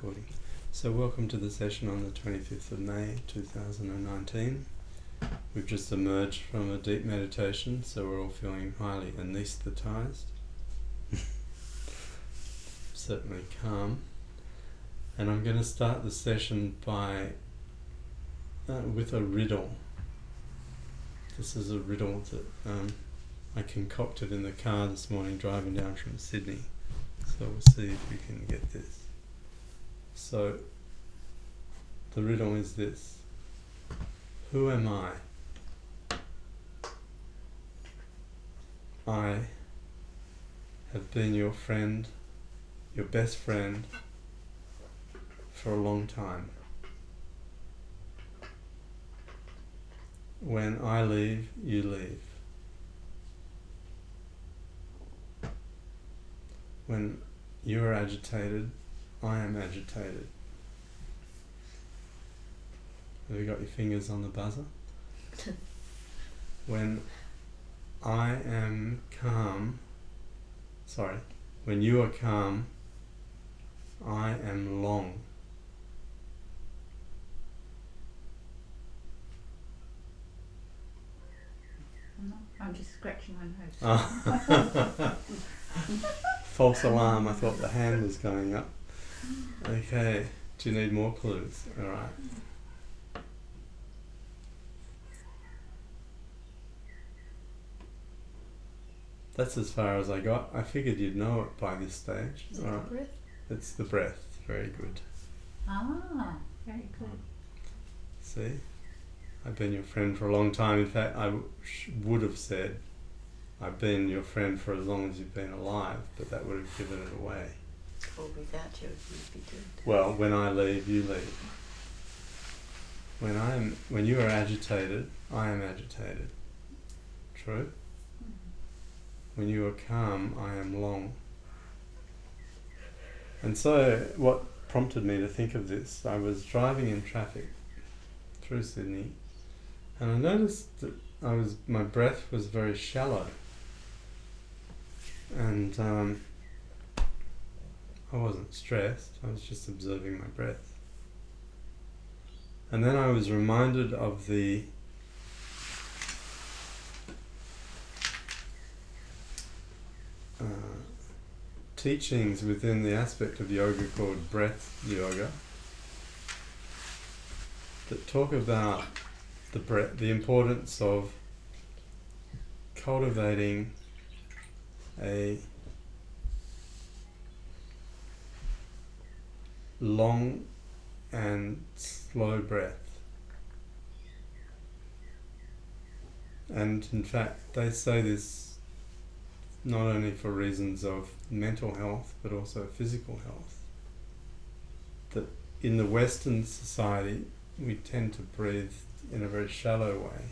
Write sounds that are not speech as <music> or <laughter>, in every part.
Recording. So, welcome to the session on the 25th of May 2019. We've just emerged from a deep meditation, so we're all feeling highly anesthetized, <laughs> certainly calm. And I'm going to start the session by uh, with a riddle. This is a riddle that um, I concocted in the car this morning driving down from Sydney. So we'll see if we can get this. So the riddle is this Who am I? I have been your friend, your best friend, for a long time. When I leave, you leave. When you are agitated, I am agitated. Have you got your fingers on the buzzer? <laughs> when I am calm, sorry, when you are calm, I am long. I'm just scratching my nose. <laughs> False alarm, I thought the hand was going up. Okay, do you need more clues? Alright. That's as far as I got. I figured you'd know it by this stage. Is it the breath? It's the breath. Very good. Ah, very good. See? I've been your friend for a long time. In fact, I sh- would have said, I've been your friend for as long as you've been alive, but that would have given it away. Or without you, you'd be good. Well, when I leave, you leave. When I am, when you are agitated, I am agitated. True. When you are calm, I am long. And so, what prompted me to think of this? I was driving in traffic through Sydney, and I noticed that I was my breath was very shallow, and um, I wasn't stressed. I was just observing my breath. And then I was reminded of the uh, teachings within the aspect of yoga called breath yoga that talk about the breath, the importance of cultivating a long and slow breath. And in fact, they say this not only for reasons of mental health but also physical health. That in the Western society, we tend to breathe in a very shallow way.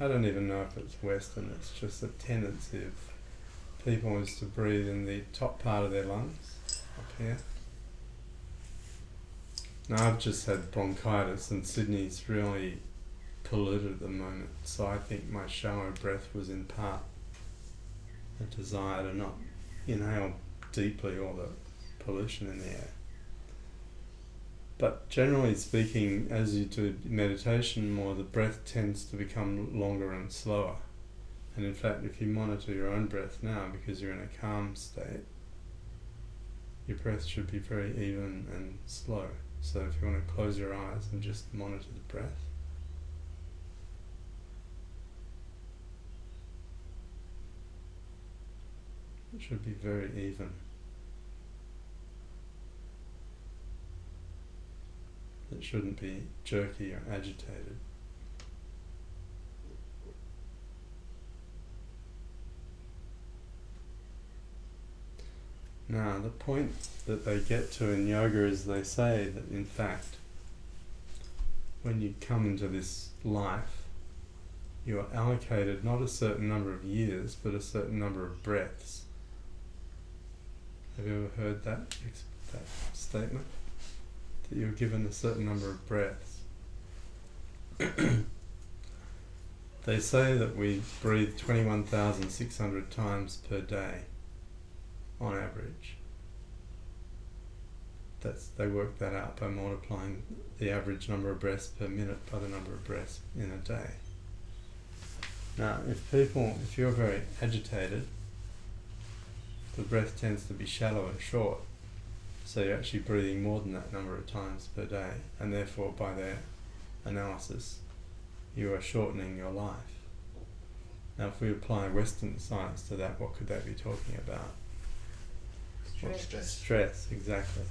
I don't even know if it's Western, it's just a tendency of people is to breathe in the top part of their lungs, up here. Now I've just had bronchitis and Sydney's really polluted at the moment, so I think my shallow breath was in part a desire to not inhale deeply all the pollution in the air. But generally speaking, as you do meditation more, the breath tends to become longer and slower. And in fact, if you monitor your own breath now, because you're in a calm state, your breath should be very even and slow. So if you want to close your eyes and just monitor the breath. It should be very even. It shouldn't be jerky or agitated. Now, the point that they get to in yoga is they say that in fact, when you come into this life, you are allocated not a certain number of years, but a certain number of breaths. Have you ever heard that, that statement? That you're given a certain number of breaths. <clears throat> they say that we breathe 21,600 times per day on average. That's they work that out by multiplying the average number of breaths per minute by the number of breaths in a day. Now, if people, if you're very agitated, the breath tends to be shallow and short, so you're actually breathing more than that number of times per day, and therefore, by their analysis, you are shortening your life. Now, if we apply Western science to that, what could that be talking about? Stress. Stress. Stress, exactly.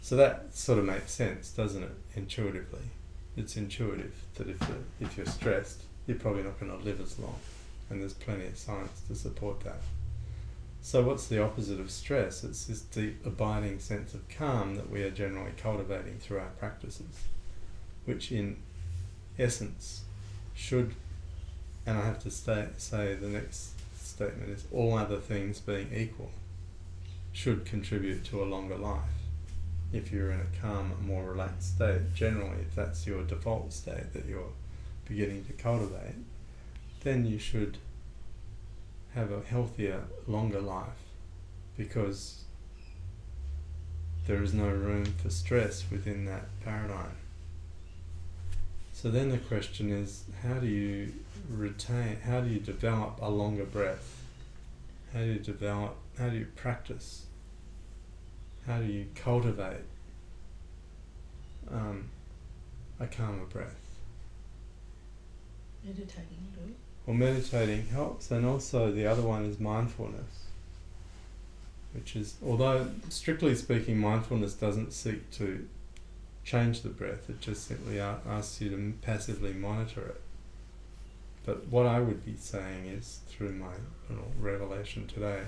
So that sort of makes sense, doesn't it? Intuitively, it's intuitive that if you're, if you're stressed, you're probably not going to live as long, and there's plenty of science to support that. So what's the opposite of stress? It's this deep, abiding sense of calm that we are generally cultivating through our practices, which in essence should, and I have to stay, say the next statement is all other things being equal, should contribute to a longer life. If you're in a calm, more relaxed state, generally, if that's your default state that you're beginning to cultivate, then you should have a healthier, longer life because there is no room for stress within that paradigm. So then the question is how do you retain, how do you develop a longer breath? How do you develop, how do you practice? How do you cultivate um, a calmer breath? Meditating, do. Well, meditating helps, and also the other one is mindfulness, which is, although strictly speaking, mindfulness doesn't seek to change the breath, it just simply asks you to passively monitor it. But what I would be saying is, through my little revelation today,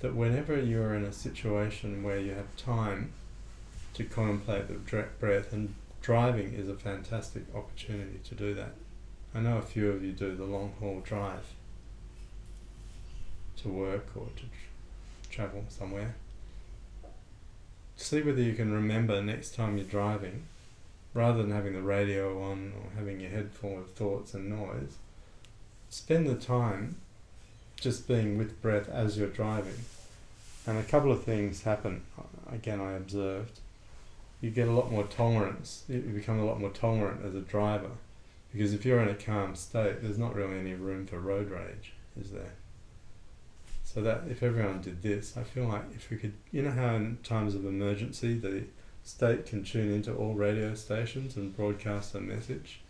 that whenever you're in a situation where you have time to contemplate the breath, and driving is a fantastic opportunity to do that. I know a few of you do the long haul drive to work or to tr- travel somewhere. See whether you can remember next time you're driving, rather than having the radio on or having your head full of thoughts and noise, spend the time just being with breath as you're driving. And a couple of things happen, uh, again, I observed. You get a lot more tolerance, you you become a lot more tolerant as a driver. Because if you're in a calm state, there's not really any room for road rage, is there? So that if everyone did this, I feel like if we could, you know how in times of emergency the state can tune into all radio stations and broadcast a message,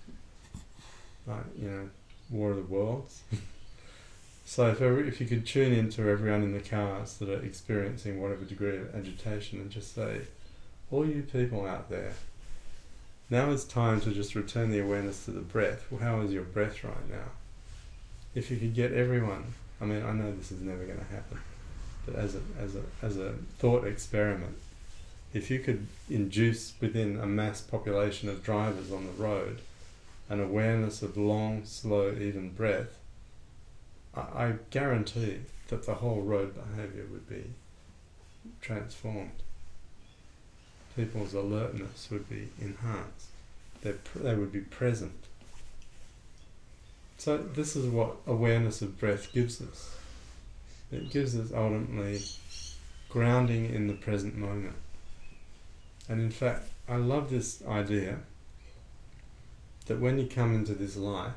like you know, War of the Worlds. <laughs> so if every, if you could tune into everyone in the cars that are experiencing whatever degree of agitation and just say, all you people out there, now it's time to just return the awareness to the breath. How is your breath right now? If you could get everyone, I mean, I know this is never going to happen, but as a, as a, as a thought experiment, if you could induce within a mass population of drivers on the road an awareness of long, slow, even breath, I, I guarantee that the whole road behaviour would be transformed people's alertness would be enhanced. They pr- they would be present. So this is what awareness of breath gives us. It gives us ultimately grounding in the present moment. And in fact, I love this idea that when you come into this life,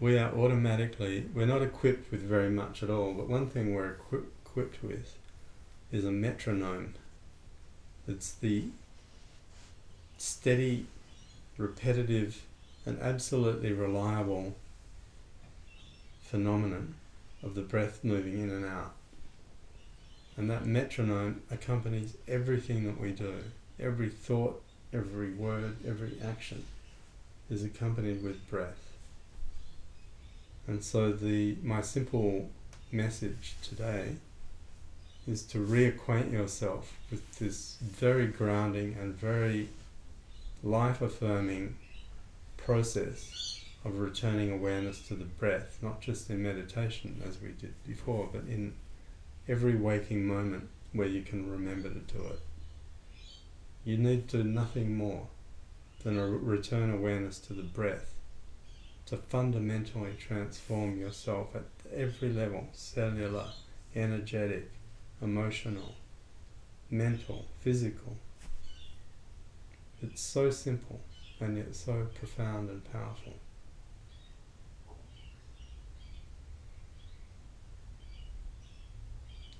we are automatically, we're not equipped with very much at all, but one thing we're equi- equipped with is a metronome. It's the steady, repetitive, and absolutely reliable phenomenon of the breath moving in and out. And that metronome accompanies everything that we do. Every thought, every word, every action is accompanied with breath. And so the my simple message today is to reacquaint yourself with this very grounding and very life affirming process of returning awareness to the breath, not just in meditation as we did before, but in every waking moment where you can remember to do it. You need to do nothing more than a return awareness to the breath to fundamentally transform yourself at every level cellular, energetic, emotional, mental, physical. It's so simple and yet so profound and powerful.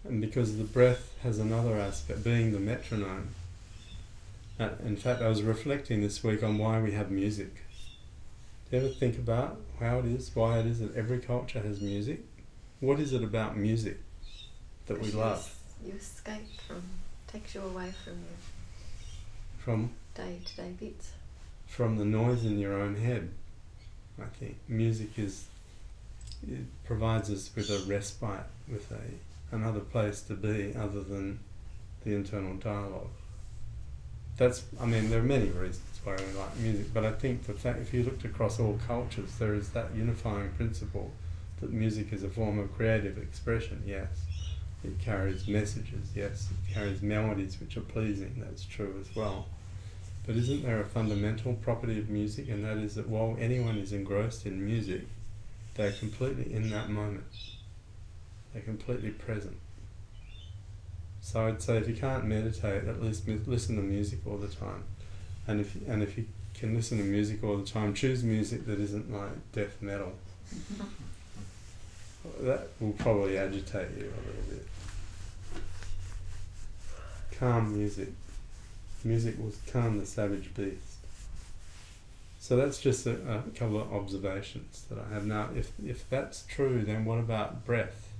And because the breath has another aspect, being the metronome. Uh, in fact, I was reflecting this week on why we have music. Do you ever think about how it is, why it is that every culture has music? What is it about music that we Because you love? You escape from, takes you away from your From day to day bits. from the noise in your own head. I think music is it provides us with a respite, with a another place to be other than the internal dialogue. That's I mean there are many reasons why we like music, but I think the fact if you looked across all cultures, there is that unifying principle that music is a form of creative expression. Yes, it carries messages. Yes, it carries melodies which are pleasing. That's true as well. But isn't there a fundamental property of music, and that is that while anyone is engrossed in music, they're completely in that moment. They're completely present. So I'd say if you can't meditate, at least listen to music all the time, and if and if you can listen to music all the time, choose music that isn't like death metal. <laughs> That will probably agitate you a little bit. Calm music. Music will calm the savage beast. So that's just a, a couple of observations that I have. Now, if, if that's true, then what about breath?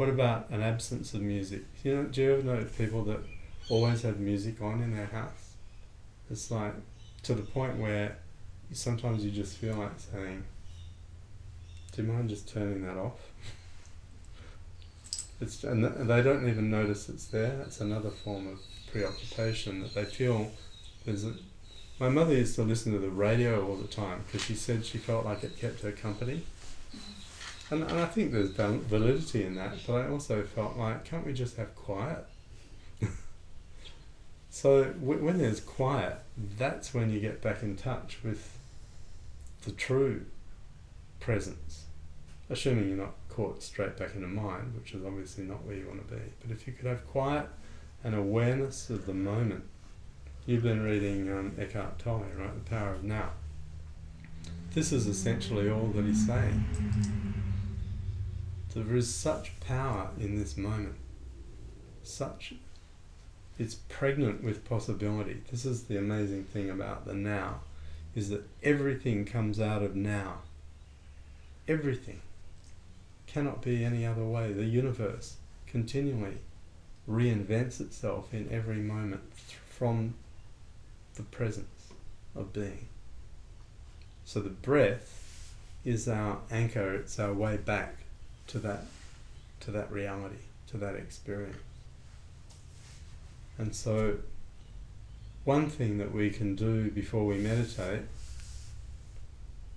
What about an absence of music? You know, do you ever know people that always have music on in their house? It's like to the point where sometimes you just feel like saying, "Do you mind just turning that off?" <laughs> It's and, they don't even notice it's there. That's another form of preoccupation that they feel there's a, my mother used to listen to the radio all the time because she said she felt like it kept her company. And, and I think there's validity in that, but I also felt like, can't we just have quiet? <laughs> so w- when there's quiet, that's when you get back in touch with the true presence, assuming you're not caught straight back in the mind, which is obviously not where you want to be. But if you could have quiet and awareness of the moment, You've been reading um, Eckhart Tolle, right? The Power of Now. This is essentially all that he's saying. There is such power in this moment. Such. It's pregnant with possibility. This is the amazing thing about the now, is that everything comes out of now. Everything. Cannot be any other way. The universe continually reinvents itself in every moment from the presence of being. So the breath is our anchor, it's our way back to that to that reality, to that experience. And so one thing that we can do before we meditate,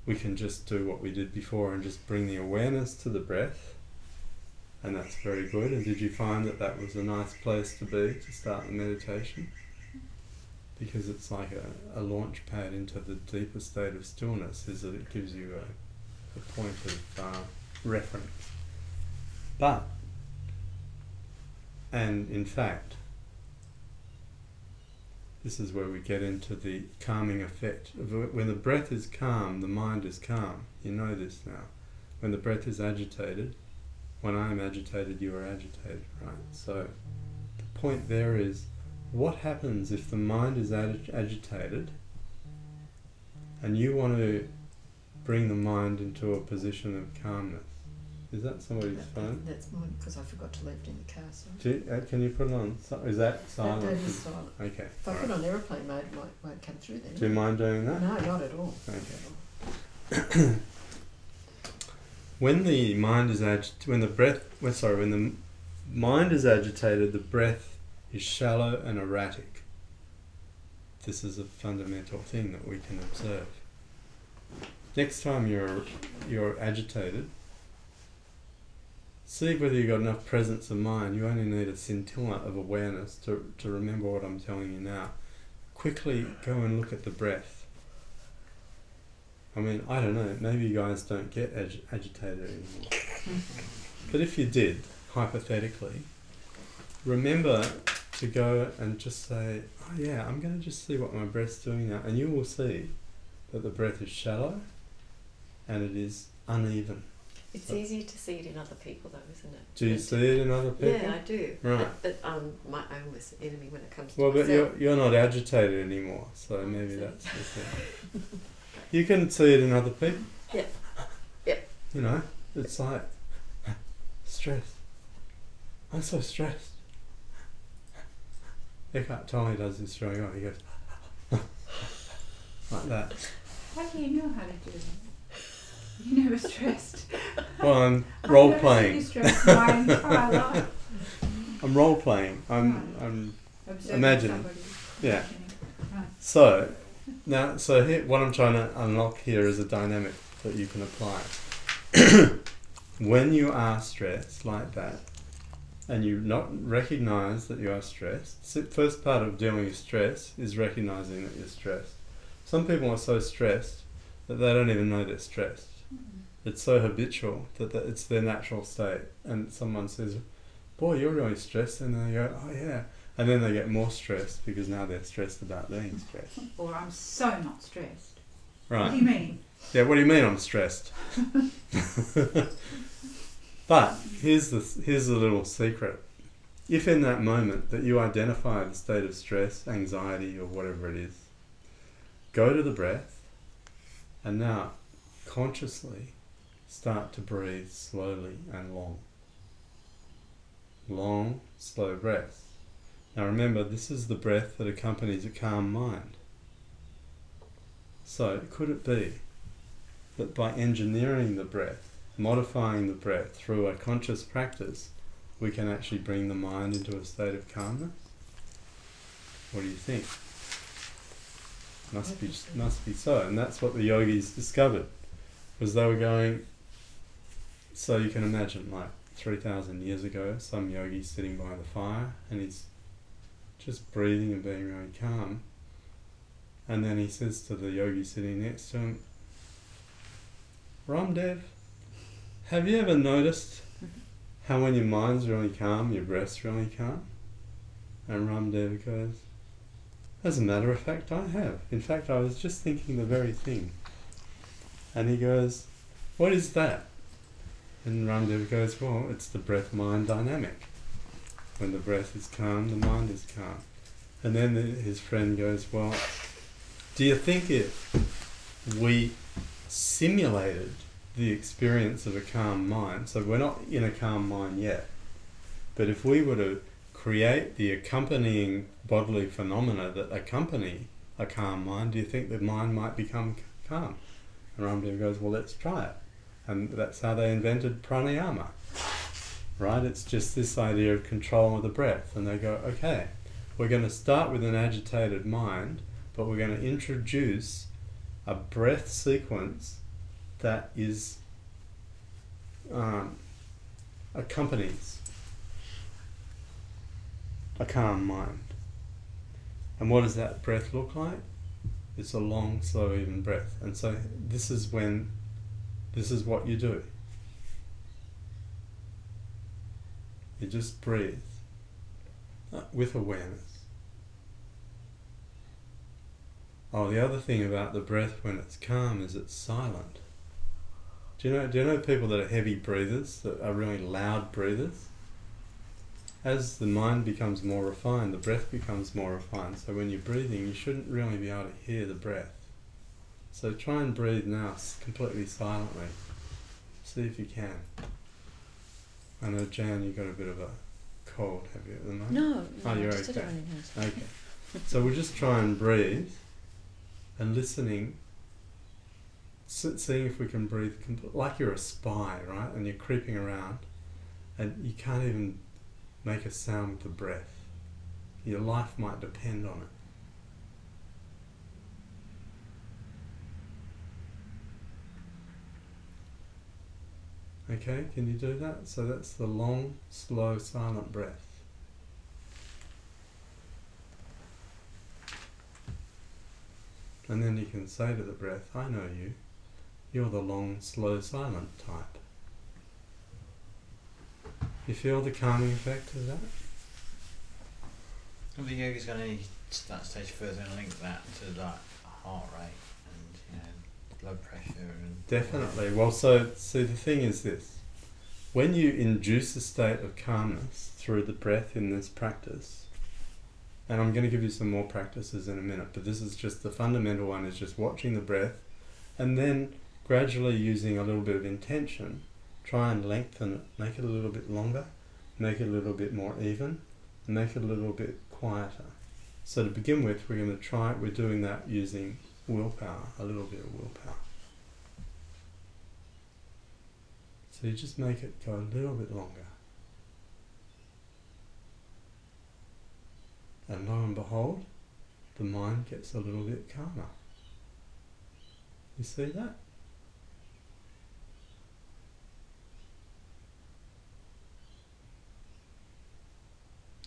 we can just do what we did before and just bring the awareness to the breath. And that's very good. And did you find that that was a nice place to be to start the meditation? because it's like a, a launch pad into the deeper state of stillness is that it gives you a, a point of uh, reference. But, and in fact, this is where we get into the calming effect. When the breath is calm, the mind is calm. You know this now. When the breath is agitated, when I am agitated, you are agitated, right? So the point there is what happens if the mind is ag- agitated and you want to bring the mind into a position of calmness? Is that somebody's That- phone? That's mine because I forgot to leave it in the car. So Do you, uh, can you put it on? si- Is that that, silent? silent. Okay. If I all put right. on aeroplane mode, it might, won't come through then. Do you mind doing that? No, not at all. Okay. <coughs> When the mind is agitated, when the breath, well, sorry, when the m- mind is agitated, the breath is shallow and erratic. This is a fundamental thing that we can observe. Next time you're you're agitated, see whether you've got enough presence of mind. You only need a scintilla of awareness to, to remember what I'm telling you now. Quickly go and look at the breath. I mean, I don't know, maybe you guys don't get ag- agitated anymore. <laughs> but if you did, hypothetically, remember to go and just say, oh yeah, I'm going to just see what my breath's doing now. And you will see that the breath is shallow and it is uneven. It's easier to see it in other people, though, isn't it? Do you see it in other people? Yeah, I do. Right. But, but um, my own worst enemy when it comes to Well, but myself. you're, you're not agitated anymore, so Oh, maybe see. that's the <laughs> thing. You can see it in other people. Yeah. Yep. You know, it's like stress. I'm so stressed. Eckhart Tolle does this very well. He goes <laughs> like that. How do you know how to do that? <laughs> You never stressed. Well, I'm <laughs> role playing. stressed my entire <laughs> life. I'm role playing. I'm. I'm. Observing somebody Yeah. Right. So now, so here, what I'm trying to unlock here is a dynamic that you can apply. <coughs> when you are stressed like that, and you not recognize that you are stressed. The first part of dealing with stress is recognizing that you're stressed. Some people are so stressed that they don't even know they're stressed. It's so habitual that that it's their natural state. And someone says, "Boy, you're really stressed," and then they go, "Oh yeah." And then they get more stressed because now they're stressed about being stressed. <laughs> Or I'm so not stressed. Right. What do you mean? Yeah, what do you mean I'm stressed? <laughs> but here's the here's the little secret. If in that moment that you identify the state of stress, anxiety or whatever it is, go to the breath and now consciously start to breathe slowly and long. Long, slow breaths. Now remember, this is the breath that accompanies a calm mind. So, could it be that by engineering the breath, modifying the breath through a conscious practice, we can actually bring the mind into a state of calmness? What do you think? Must be, must be so, and that's what the yogis discovered, was they were going. So you can imagine, like three thousand years ago, some yogi sitting by the fire, and he's just breathing and being really calm. And then he says to the yogi sitting next to him, Ramdev, have you ever noticed how when your mind's really calm, your breath's really calm? And Ramdev goes, As a matter of fact, I have. In fact, I was just thinking the very thing. And he goes, What is that? And Ramdev goes, Well, it's the breath mind dynamic. When the breath is calm, the mind is calm. And then the, his friend goes, Well, do you think if we simulated the experience of a calm mind, so we're not in a calm mind yet, but if we were to create the accompanying bodily phenomena that accompany a calm mind, do you think the mind might become calm? And Ramdev goes, Well, let's try it. And that's how they invented pranayama. Right? It's just this idea of control of the breath. And they go, Okay, we're going to start with an agitated mind, but we're going to introduce a breath sequence that is um, accompanies a calm mind. And what does that breath look like? It's a long, slow, even breath. And so this is when, this is what you do. You just breathe with awareness. Oh, the other thing about the breath when it's calm is it's silent. Do you know? Do you know people that are heavy breathers that are really loud breathers? As the mind becomes more refined, the breath becomes more refined. So when you're breathing, you shouldn't really be able to hear the breath. So try and breathe now completely silently. See if you can. I know, Jan, you've got a bit of a cold, have you, at the moment? No, no, Oh, you're okay. a running nose. Okay. <laughs> So we'll just try and breathe and listening, seeing if we can breathe like you're a spy, right? And you're creeping around and you can't even make a sound with the breath. Your life might depend on it. Okay, can you do that? So that's the long, slow, silent breath. And then you can say to the breath, I know you. You're the long, slow, silent type. You feel the calming effect of that? And the yoga's going to that stage further and link that to that heart rate blood pressure and Definitely. Well, so see, the thing is this: when you induce a state of calmness through the breath in this practice, and I'm going to give you some more practices in a minute, but this is just the fundamental one: is just watching the breath, and then gradually using a little bit of intention, try and lengthen it, make it a little bit longer, make it a little bit more even, make it a little bit quieter. So to begin with, we're going to try. We're doing that using willpower, a little bit of willpower. So you just make it go a little bit longer. And lo and behold, the mind gets a little bit calmer. You see that?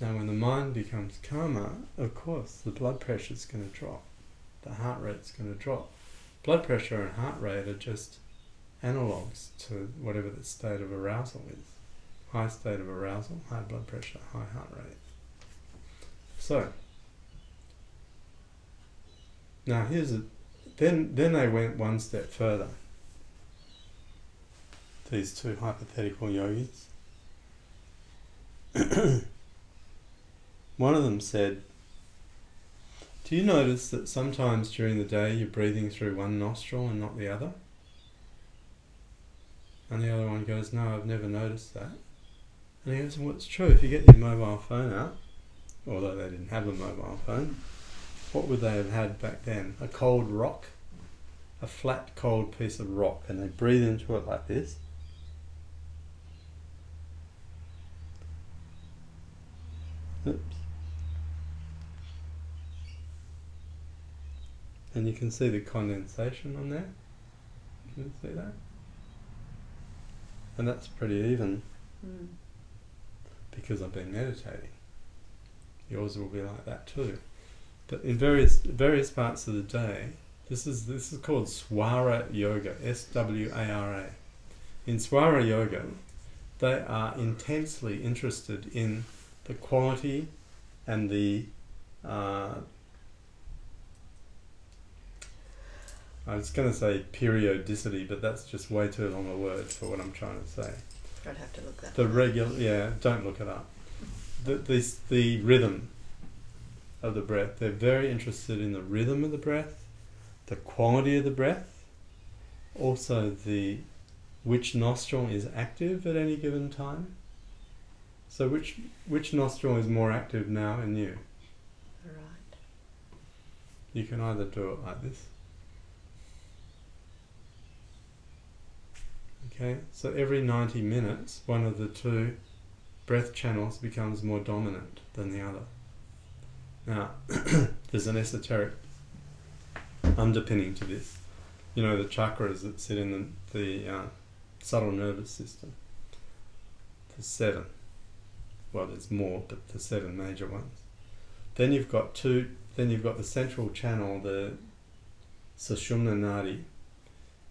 Now, when the mind becomes calmer, of course, the blood pressure is going to drop, the heart rate's going to drop. Blood pressure and heart rate are just analogues to whatever the state of arousal is. High state of arousal, high blood pressure, high heart rate. So now here's a then then they went one step further. These two hypothetical yogis. <coughs> one of them said, Do you notice that sometimes during the day you're breathing through one nostril and not the other? And the other one goes, No, I've never noticed that. And he goes, Well, it's true. If you get your mobile phone out, although they didn't have a mobile phone, what would they have had back then? A cold rock, a flat, cold piece of rock, and they breathe into it like this. And you can see the condensation on there. Can you see that? And that's pretty even Mm. because I've been meditating. Yours will be like that too. But in various various parts of the day, this is this is called Swara Yoga, S W A R A. In Swara Yoga, they are intensely interested in the quality and the uh, I was going to say periodicity, but that's just way too long a word for what I'm trying to say. I'd have to look that The regular, yeah, don't look it up. The, this, the rhythm of the breath. They're very interested in the rhythm of the breath, the quality of the breath, also the which nostril is active at any given time. So which which nostril is more active now in you? Right. You can either do it like this. Okay, so every 90 minutes, one of the two breath channels becomes more dominant than the other. Now, <coughs> there's an esoteric underpinning to this. You know, the chakras that sit in the, the uh, subtle nervous system. There's seven. Well, there's more, but the seven major ones. Then you've got two. Then you've got the central channel, the Sushumna Nadi.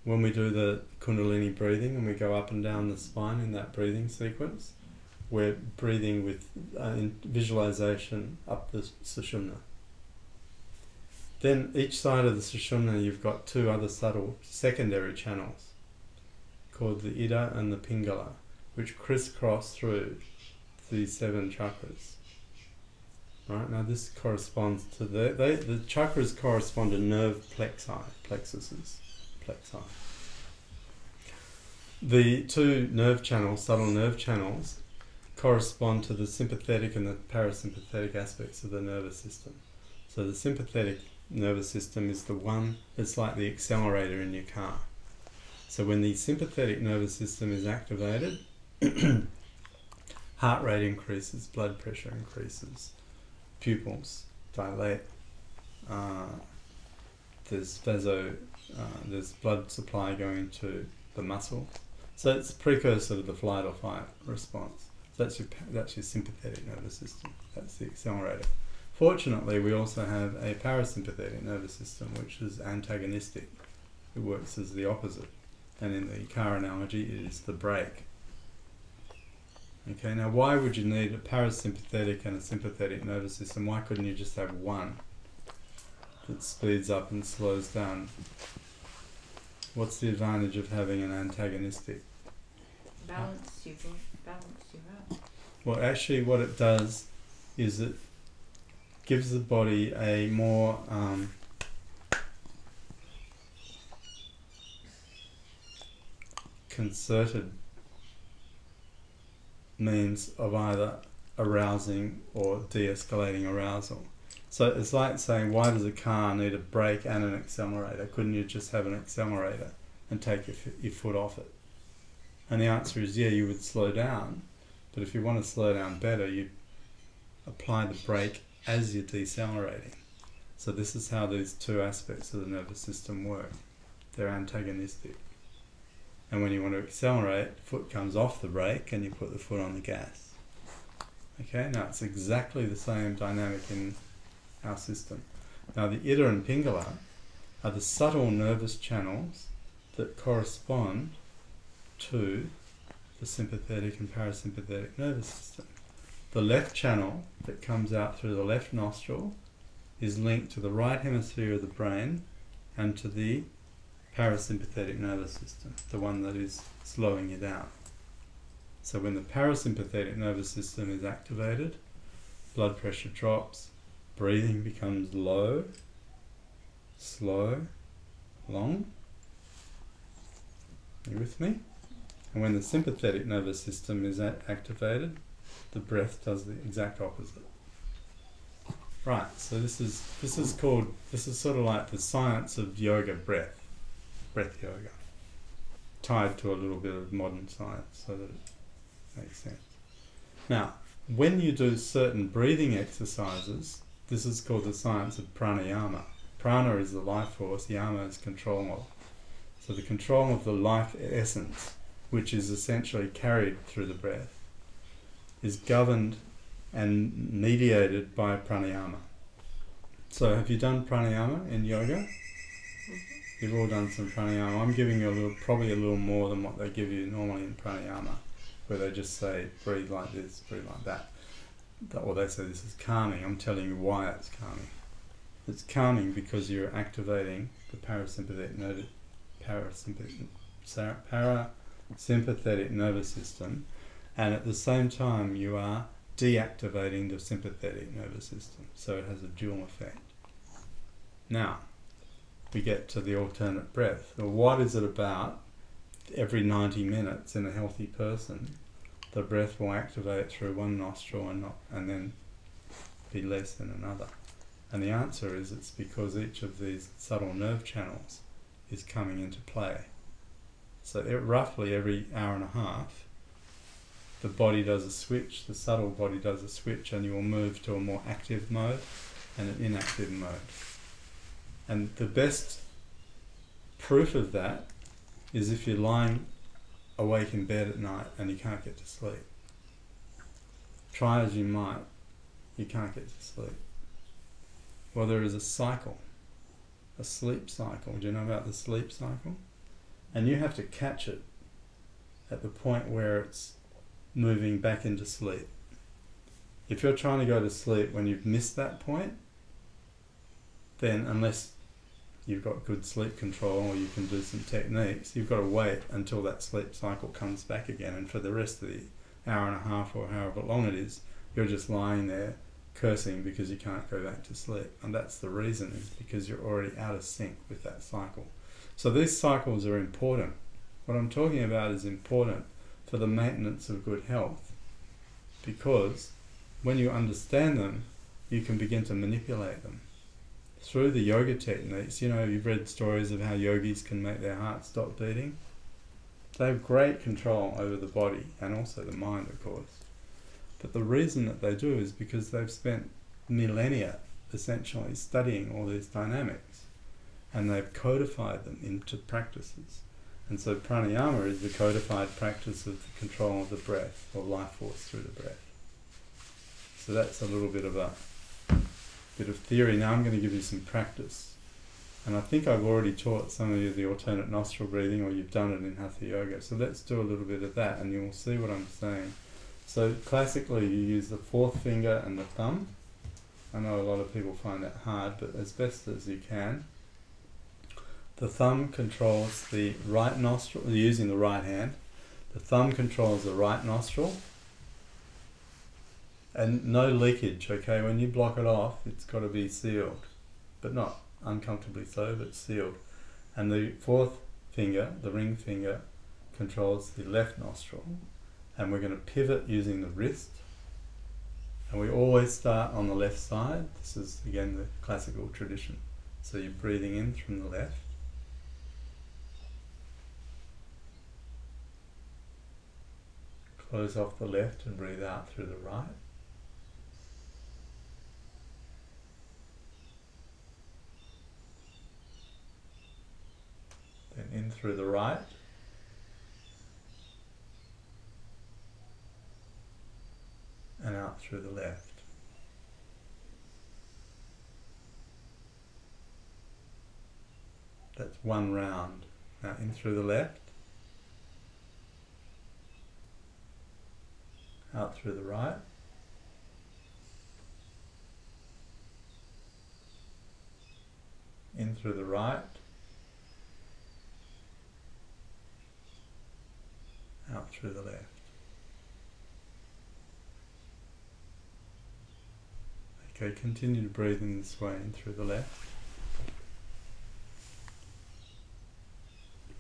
When we do the Kundalini breathing and we go up and down the spine in that breathing sequence, we're breathing with uh, visualization up the Sushumna. Then each side of the Sushumna, you've got two other subtle secondary channels called the Ida and the Pingala, which crisscross through the seven chakras. Right now, this corresponds to the they, the chakras correspond to nerve plexi, plexuses, plexi. The two nerve channels, subtle nerve channels, correspond to the sympathetic and the parasympathetic aspects of the nervous system. So the sympathetic nervous system is the one that's like the accelerator in your car. So when the sympathetic nervous system is activated, <coughs> heart rate increases, blood pressure increases, pupils dilate, uh, there's vaso, uh, there's blood supply going to the muscle. So it's a precursor to the flight or fight response. So that's your, that's your sympathetic nervous system. That's the accelerator. Fortunately, we also have a parasympathetic nervous system, which is antagonistic. It works as the opposite. And in the car analogy, it is the brake. Okay, now why would you need a parasympathetic and a sympathetic nervous system? Why couldn't you just have one that speeds up and slows down? What's the advantage of having an antagonistic? Balance you, balance you out. Well, actually, what it does is it gives the body a more um, concerted means of either arousing or de escalating arousal. So it's like saying, why does a car need a brake and an accelerator? Couldn't you just have an accelerator and take your, your foot off it? And the answer is, yeah, you would slow down, but if you want to slow down better, you apply the brake as you're decelerating. So this is how these two aspects of the nervous system work. They're antagonistic. And when you want to accelerate, foot comes off the brake and you put the foot on the gas. Okay, now it's exactly the same dynamic in our system. Now the Ida and Pingala are the subtle nervous channels that correspond to the sympathetic and parasympathetic nervous system. The left channel that comes out through the left nostril is linked to the right hemisphere of the brain and to the parasympathetic nervous system, the one that is slowing you down. So when the parasympathetic nervous system is activated, blood pressure drops, breathing becomes low, slow, long. You with me? And when the sympathetic nervous system is activated, the breath does the exact opposite. Right, so this is this is called this is sort of like the science of yoga breath, breath yoga, tied to a little bit of modern science so that it makes sense. Now, when you do certain breathing exercises, this is called the science of pranayama. Prana is the life force, yama is control of. So the control of the life essence, which is essentially carried through the breath, is governed and mediated by pranayama. So have you done pranayama in yoga? Mm-hmm. You've all done some pranayama. I'm giving you a little, probably a little more than what they give you normally in pranayama, where they just say breathe like this, breathe like that. Or they say this is calming. I'm telling you why it's calming. It's calming because you're activating the parasympathetic nervous parasympathetic parasympathetic nervous system, and at the same time you are deactivating the sympathetic nervous system. So it has a dual effect. Now, we get to the alternate breath. Well, what is it about every 90 minutes in a healthy person? The breath will activate through one nostril and not, and then be less in another. And the answer is it's because each of these subtle nerve channels is coming into play. So roughly every hour and a half, the body does a switch, the subtle body does a switch, and you will move to a more active mode and an inactive mode. And the best proof of that is if you're lying awake in bed at night and you can't get to sleep. Try as you might, you can't get to sleep. Well, there is a cycle, a sleep cycle. Do you know about the sleep cycle? And you have to catch it at the point where it's moving back into sleep. If you're trying to go to sleep when you've missed that point, then unless you've got good sleep control or you can do some techniques, you've got to wait until that sleep cycle comes back again. And for the rest of the hour and a half or however long it is, you're just lying there cursing because you can't go back to sleep. And that's the reason is because you're already out of sync with that cycle. So these cycles are important. What I'm talking about is important for the maintenance of good health because when you understand them, you can begin to manipulate them. Through the yoga techniques, you know, you've read stories of how yogis can make their heart stop beating. They have great control over the body and also the mind, of course. But the reason that they do is because they've spent millennia essentially studying all these dynamics and they've codified them into practices. And so pranayama is the codified practice of the control of the breath or life force through the breath. So that's a little bit of a bit of theory. Now I'm going to give you some practice. And I think I've already taught some of you the alternate nostril breathing or you've done it in Hatha Yoga. So let's do a little bit of that and you'll see what I'm saying. So classically, you use the fourth finger and the thumb. I know a lot of people find that hard, but as best as you can. The thumb controls the right nostril, using the right hand. The thumb controls the right nostril. And no leakage, okay? When you block it off, it's got to be sealed. But not uncomfortably so, but sealed. And the fourth finger, the ring finger, controls the left nostril. And we're going to pivot using the wrist. And we always start on the left side. This is again the classical tradition. So you're breathing in from the left. Close off the left and breathe out through the right. Then in through the right. And out through the left. That's one round. Now in through the left. Out through the right. In through the right. Out through the left. Okay, continue to breathe in this way in through the left.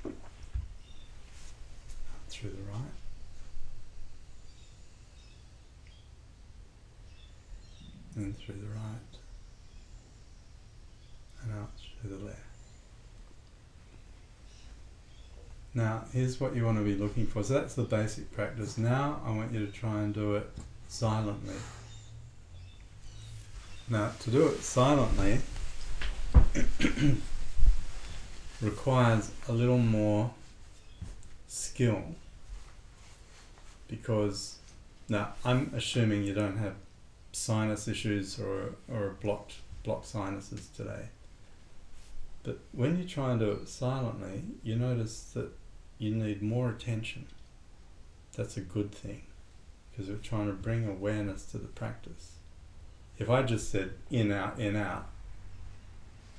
Out through the right. In through the right. And out through the left. Now, here's what you want to be looking for. So that's the basic practice. Now, I want you to try and do it silently. Now, to do it silently <coughs> requires a little more skill because now I'm assuming you don't have sinus issues or or blocked blocked sinuses today. But when you try and do it silently, you notice that you need more attention. That's a good thing because we're trying to bring awareness to the practice. If I just said in, out, in, out,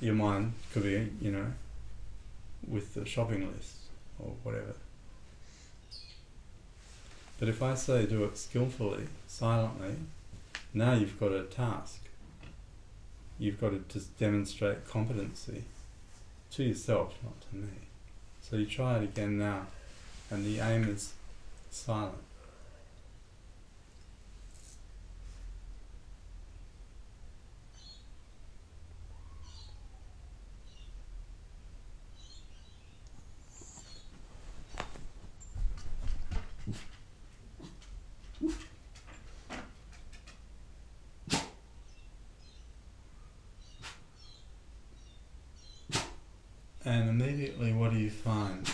your mind could be, you know, with the shopping list or whatever. But if I say do it skillfully, silently, now you've got a task. You've got to just demonstrate competency to yourself, not to me. So you try it again now, and the aim is silent. And immediately, what do you find?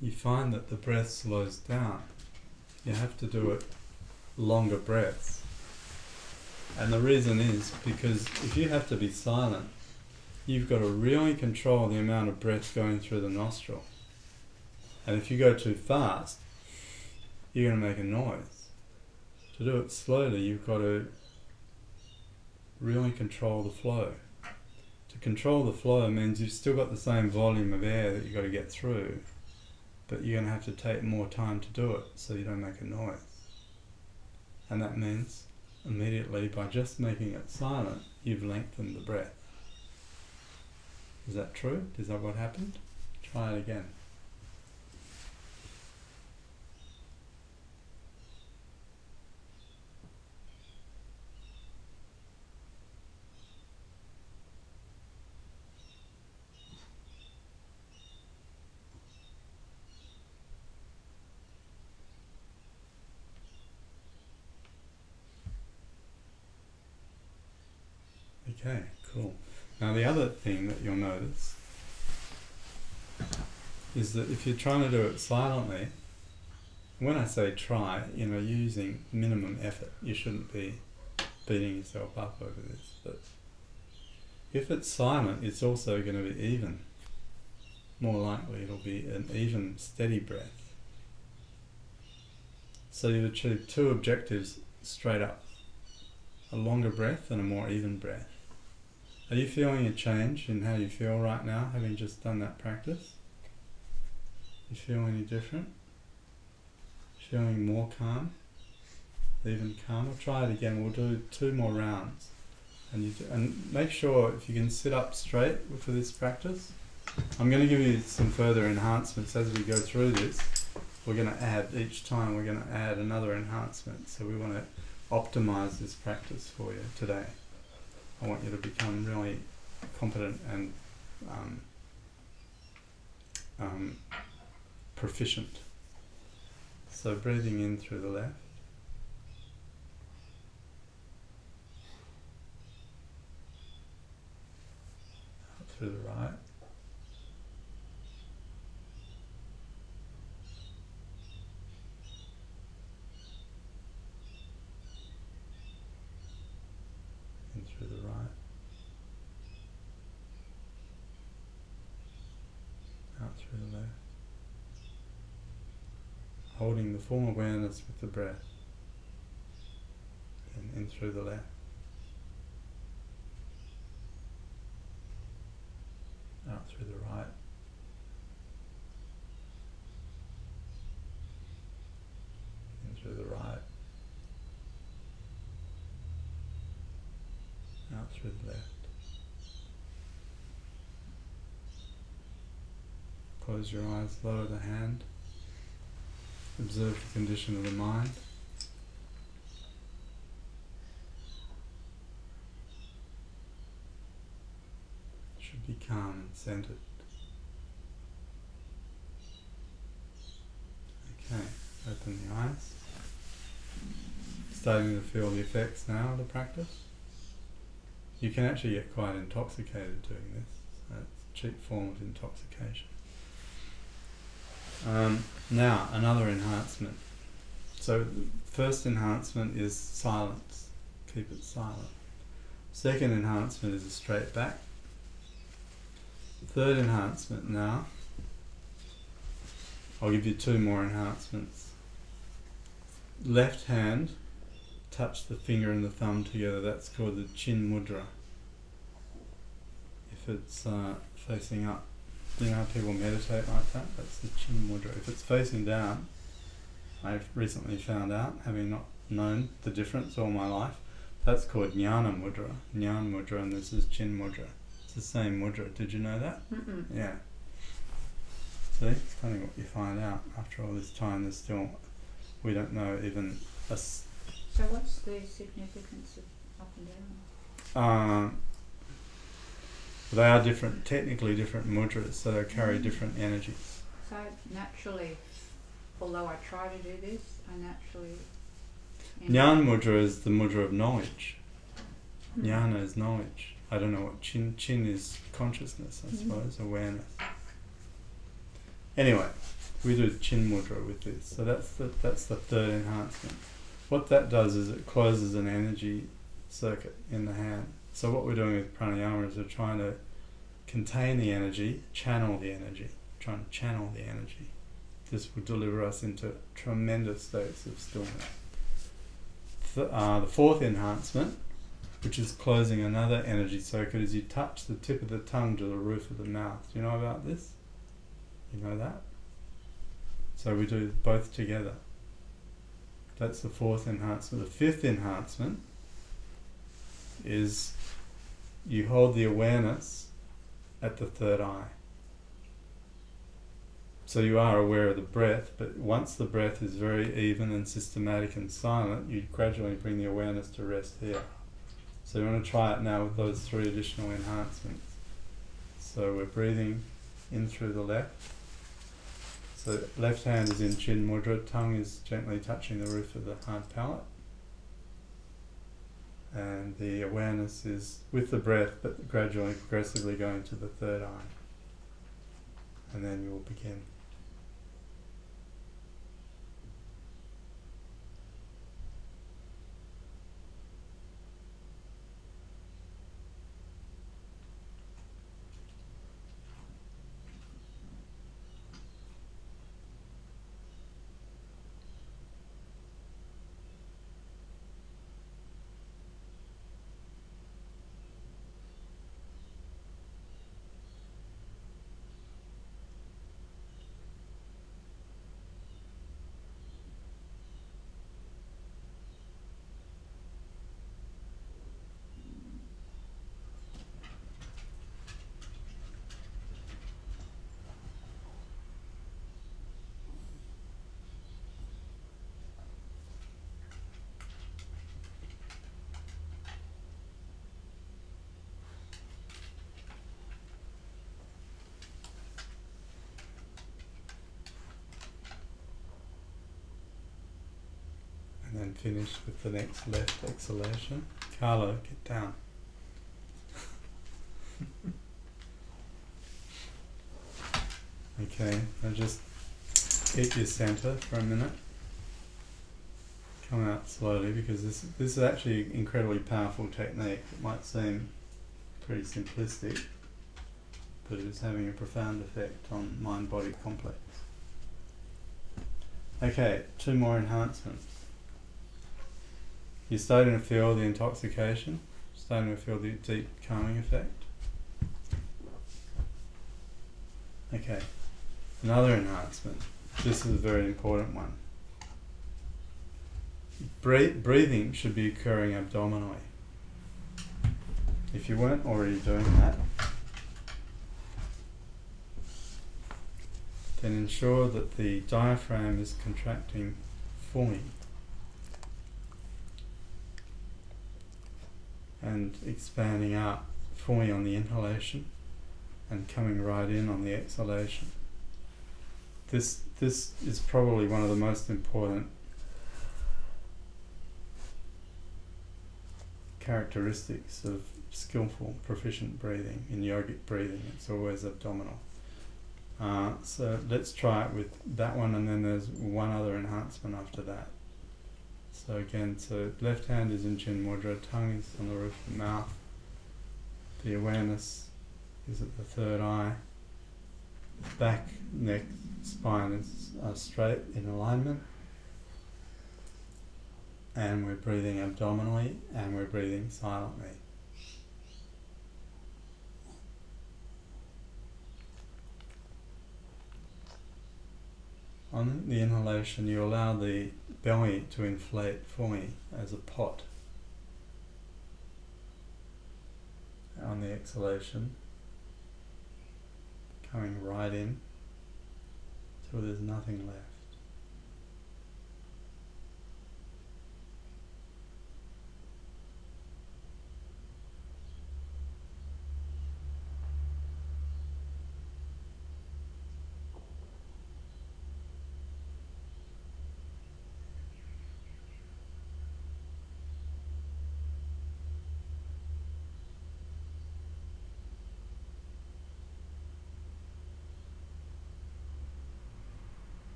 You find that the breath slows down. You have to do it longer breaths. And the reason is because if you have to be silent, you've got to really control the amount of breath going through the nostril. And if you go too fast, you're going to make a noise. To do it slowly, you've got to really control the flow to control the flow means you've still got the same volume of air that you've got to get through, but you're going to have to take more time to do it so you don't make a noise. And that means immediately by just making it silent, you've lengthened the breath. Is that true? Is that what happened? Try it again. Okay, cool. Now the other thing that you'll notice is that if you're trying to do it silently, when I say try, you know, using minimum effort. You shouldn't be beating yourself up over this, but if it's silent, it's also going to be even. More likely, it'll be an even, steady breath. So you achieve two objectives straight up a longer breath and a more even breath. Are you feeling a change in how you feel right now, having just done that practice? You feel any different? Feeling more calm? Even calmer? Try it again. We'll do two more rounds. And, you do, and make sure if you can sit up straight for this practice. I'm going to give you some further enhancements as we go through this. We're going to add, each time we're going to add another enhancement. So we want to optimize this practice for you today. I want you to become really competent and um, um, proficient. So breathing in through the left. Out through the right. In through the right. Out through the left. Holding the full awareness with the breath. And in through the left. Out through the right. In through the right. Out through the left. Close your eyes, lower the hand. Observe the condition of the mind. Should be calm and centered. Okay, open the eyes. Starting to feel the effects now of the practice. You can actually get quite intoxicated doing this. So it's a cheap form of intoxication. Um, now, another enhancement. So, first enhancement is silence. Keep it silent. Second enhancement is a straight back. Third enhancement now. I'll give you two more enhancements. Left hand, touch the finger and the thumb together. That's called the chin mudra. If it's uh, facing up, you know how people meditate like that? That's the chin mudra. If it's facing down, I've recently found out, having not known the difference all my life, that's called jnana mudra. Jnana mudra, and this is chin mudra. It's the same mudra. Did you know that? Mm-mm. Yeah. See, it's funny what you find out after all this time. There's still, we don't know even a s- So what's the significance of up and down? Um, they are different, technically different mudras, so they carry different energies. So naturally, although I try to do this, I naturally. Jnana mudra is the mudra of knowledge. Mm. Jnana is knowledge. I don't know what chin chin is consciousness, I Mhm. suppose, awareness. Anyway, we do chin mudra with this, so that's the that's the third enhancement. What that does is it closes an energy circuit in the hand. So what we're doing with pranayama is we're trying to contain the energy, channel the energy, trying to channel the energy. This will deliver us into tremendous states of stillness. Th- uh, the fourth enhancement, which is closing another energy circuit, is you touch the tip of the tongue to the roof of the mouth. Do you know about this? You know that? So we do both together. That's the fourth enhancement. The fifth enhancement is you hold the awareness at the third eye. So you are aware of the breath, but once the breath is very even and systematic and silent, you gradually bring the awareness to rest here. So you want to try it now with those three additional enhancements. So we're breathing in through the left. So left hand is in chin mudra, tongue is gently touching the roof of the hard palate. And the awareness is with the breath, but gradually, progressively going to the third eye. And then you will begin. Then finish with the next left exhalation. Carlo, get down. <laughs> okay, now just keep your center for a minute. Come out slowly because this this is actually an incredibly powerful technique. It might seem pretty simplistic, but it is having a profound effect on mind body complex. Okay, two more enhancements. You're starting to feel the intoxication, starting to feel the deep calming effect. Okay, another enhancement. This is a very important one. Breath- breathing should be occurring abdominally. If you weren't already doing that, then ensure that the diaphragm is contracting fully and expanding out fully on the inhalation and coming right in on the exhalation. This this is probably one of the most important characteristics of skillful, proficient breathing in yogic breathing. It's always abdominal. Uh, so let's try it with that one, and then there's one other enhancement after that. So again, so left hand is in chin mudra, tongue is on the roof of the mouth. The awareness is at the third eye. Back, neck, spine is straight in alignment. And we're breathing abdominally and we're breathing silently. On the inhalation, you allow the belly to inflate fully as a pot. On the exhalation, coming right in till there's nothing left.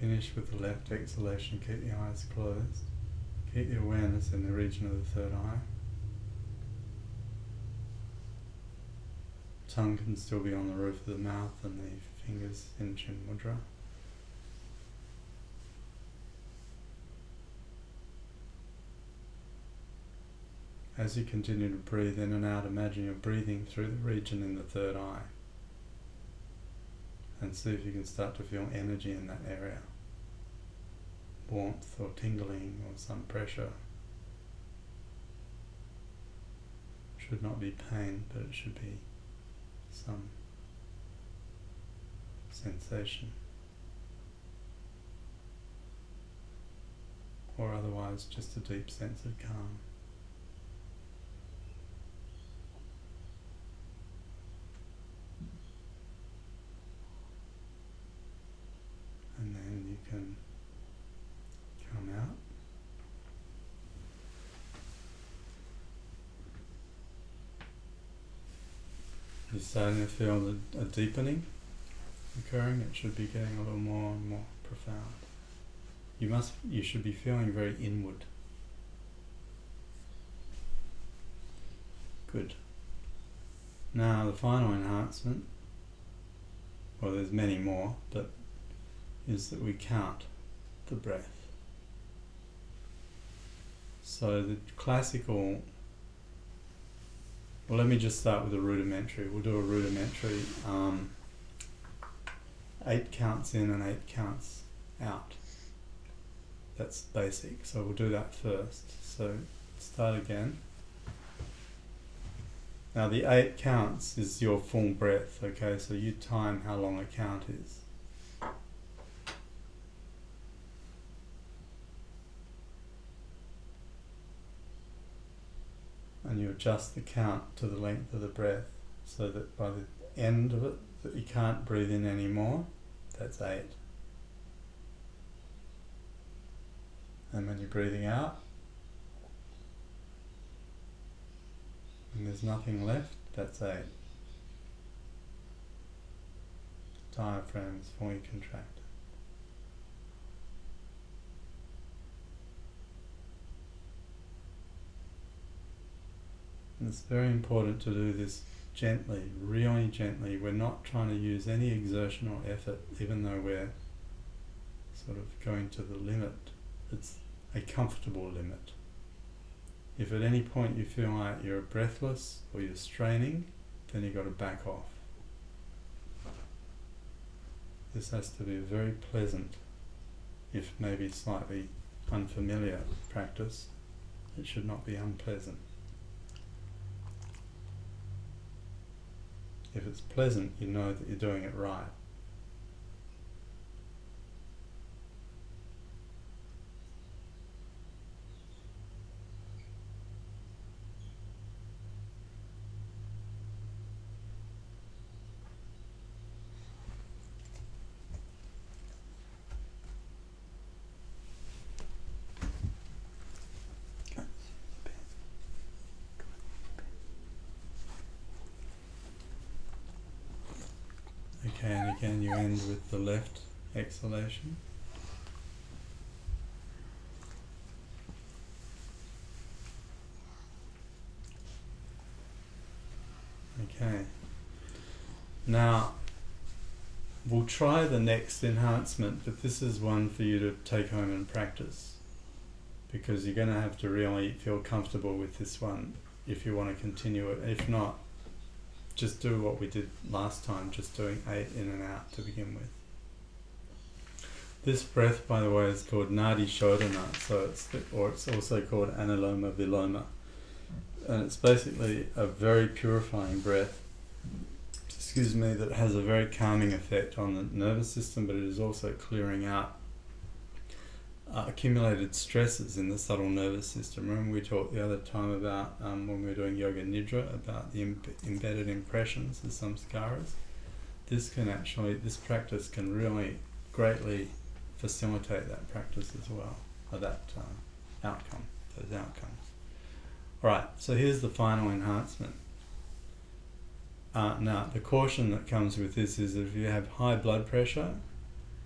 Finish with the left exhalation, keep the eyes closed. Keep the awareness in the region of the third eye. Tongue can still be on the roof of the mouth and the fingers in Chin Mudra. As you continue to breathe in and out, imagine you're breathing through the region in the third eye. And see if you can start to feel energy in that area warmth or tingling or some pressure. Should not be pain, but it should be some sensation. Or otherwise, just a deep sense of calm. And then you can come out. You're starting to feel the, a deepening occurring. It should be getting a little more and more profound. You must. You should be feeling very inward. Good. Now the final enhancement. Well, there's many more, but is that we count the breath. So the classical. Well, let me just start with a rudimentary. We'll do a rudimentary. Um, eight counts in and eight counts out. That's basic. So we'll do that first. So start again. Now the eight counts is your full breath, okay? So you time how long a count is. And you adjust the count to the length of the breath so that by the end of it that you can't breathe in anymore, that's eight. And when you're breathing out, and there's nothing left, that's eight. Diaphragm is fully contracted. It's very important to do this gently, really gently. We're not trying to use any exertion or effort, even though we're sort of going to the limit. It's a comfortable limit. If at any point you feel like you're breathless or you're straining, then you've got to back off. This has to be a very pleasant, if maybe slightly unfamiliar practice. It should not be unpleasant. If it's pleasant, you know that you're doing it right. Okay, and again you end with the left exhalation. Okay. Now, we'll try the next enhancement, but this is one for you to take home and practice because you're going to have to really feel comfortable with this one if you want to continue it. If not, just do what we did last time, just doing eight in and out to begin with. This breath, by the way, is called Nadi Shodhana, so it's or it's also called Anuloma Viloma, and it's basically a very purifying breath. Excuse me, that has a very calming effect on the nervous system, but it is also clearing out uh, accumulated stresses in the subtle nervous system. Remember we talked the other time about um, when we were doing yoga nidra about the embedded impressions, the samskaras. This can actually, this practice can really greatly facilitate that practice as well, or that um, outcome, those outcomes. Alright, so here's the final enhancement. Uh, now, the caution that comes with this is if you have high blood pressure,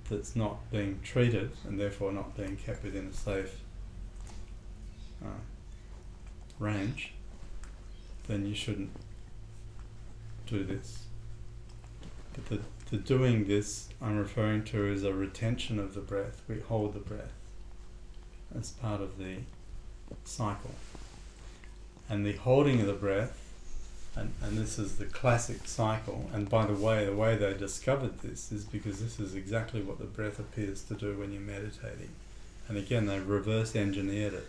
that's not being treated and therefore not being kept within a safe uh, range, then you shouldn't do this. But the, the doing this I'm referring to is a retention of the breath. We hold the breath as part of the cycle. And the holding of the breath and, and this is the classic cycle. And by the way, the way they discovered this is because this is exactly what the breath appears to do when you're meditating. And again, they reverse engineered it.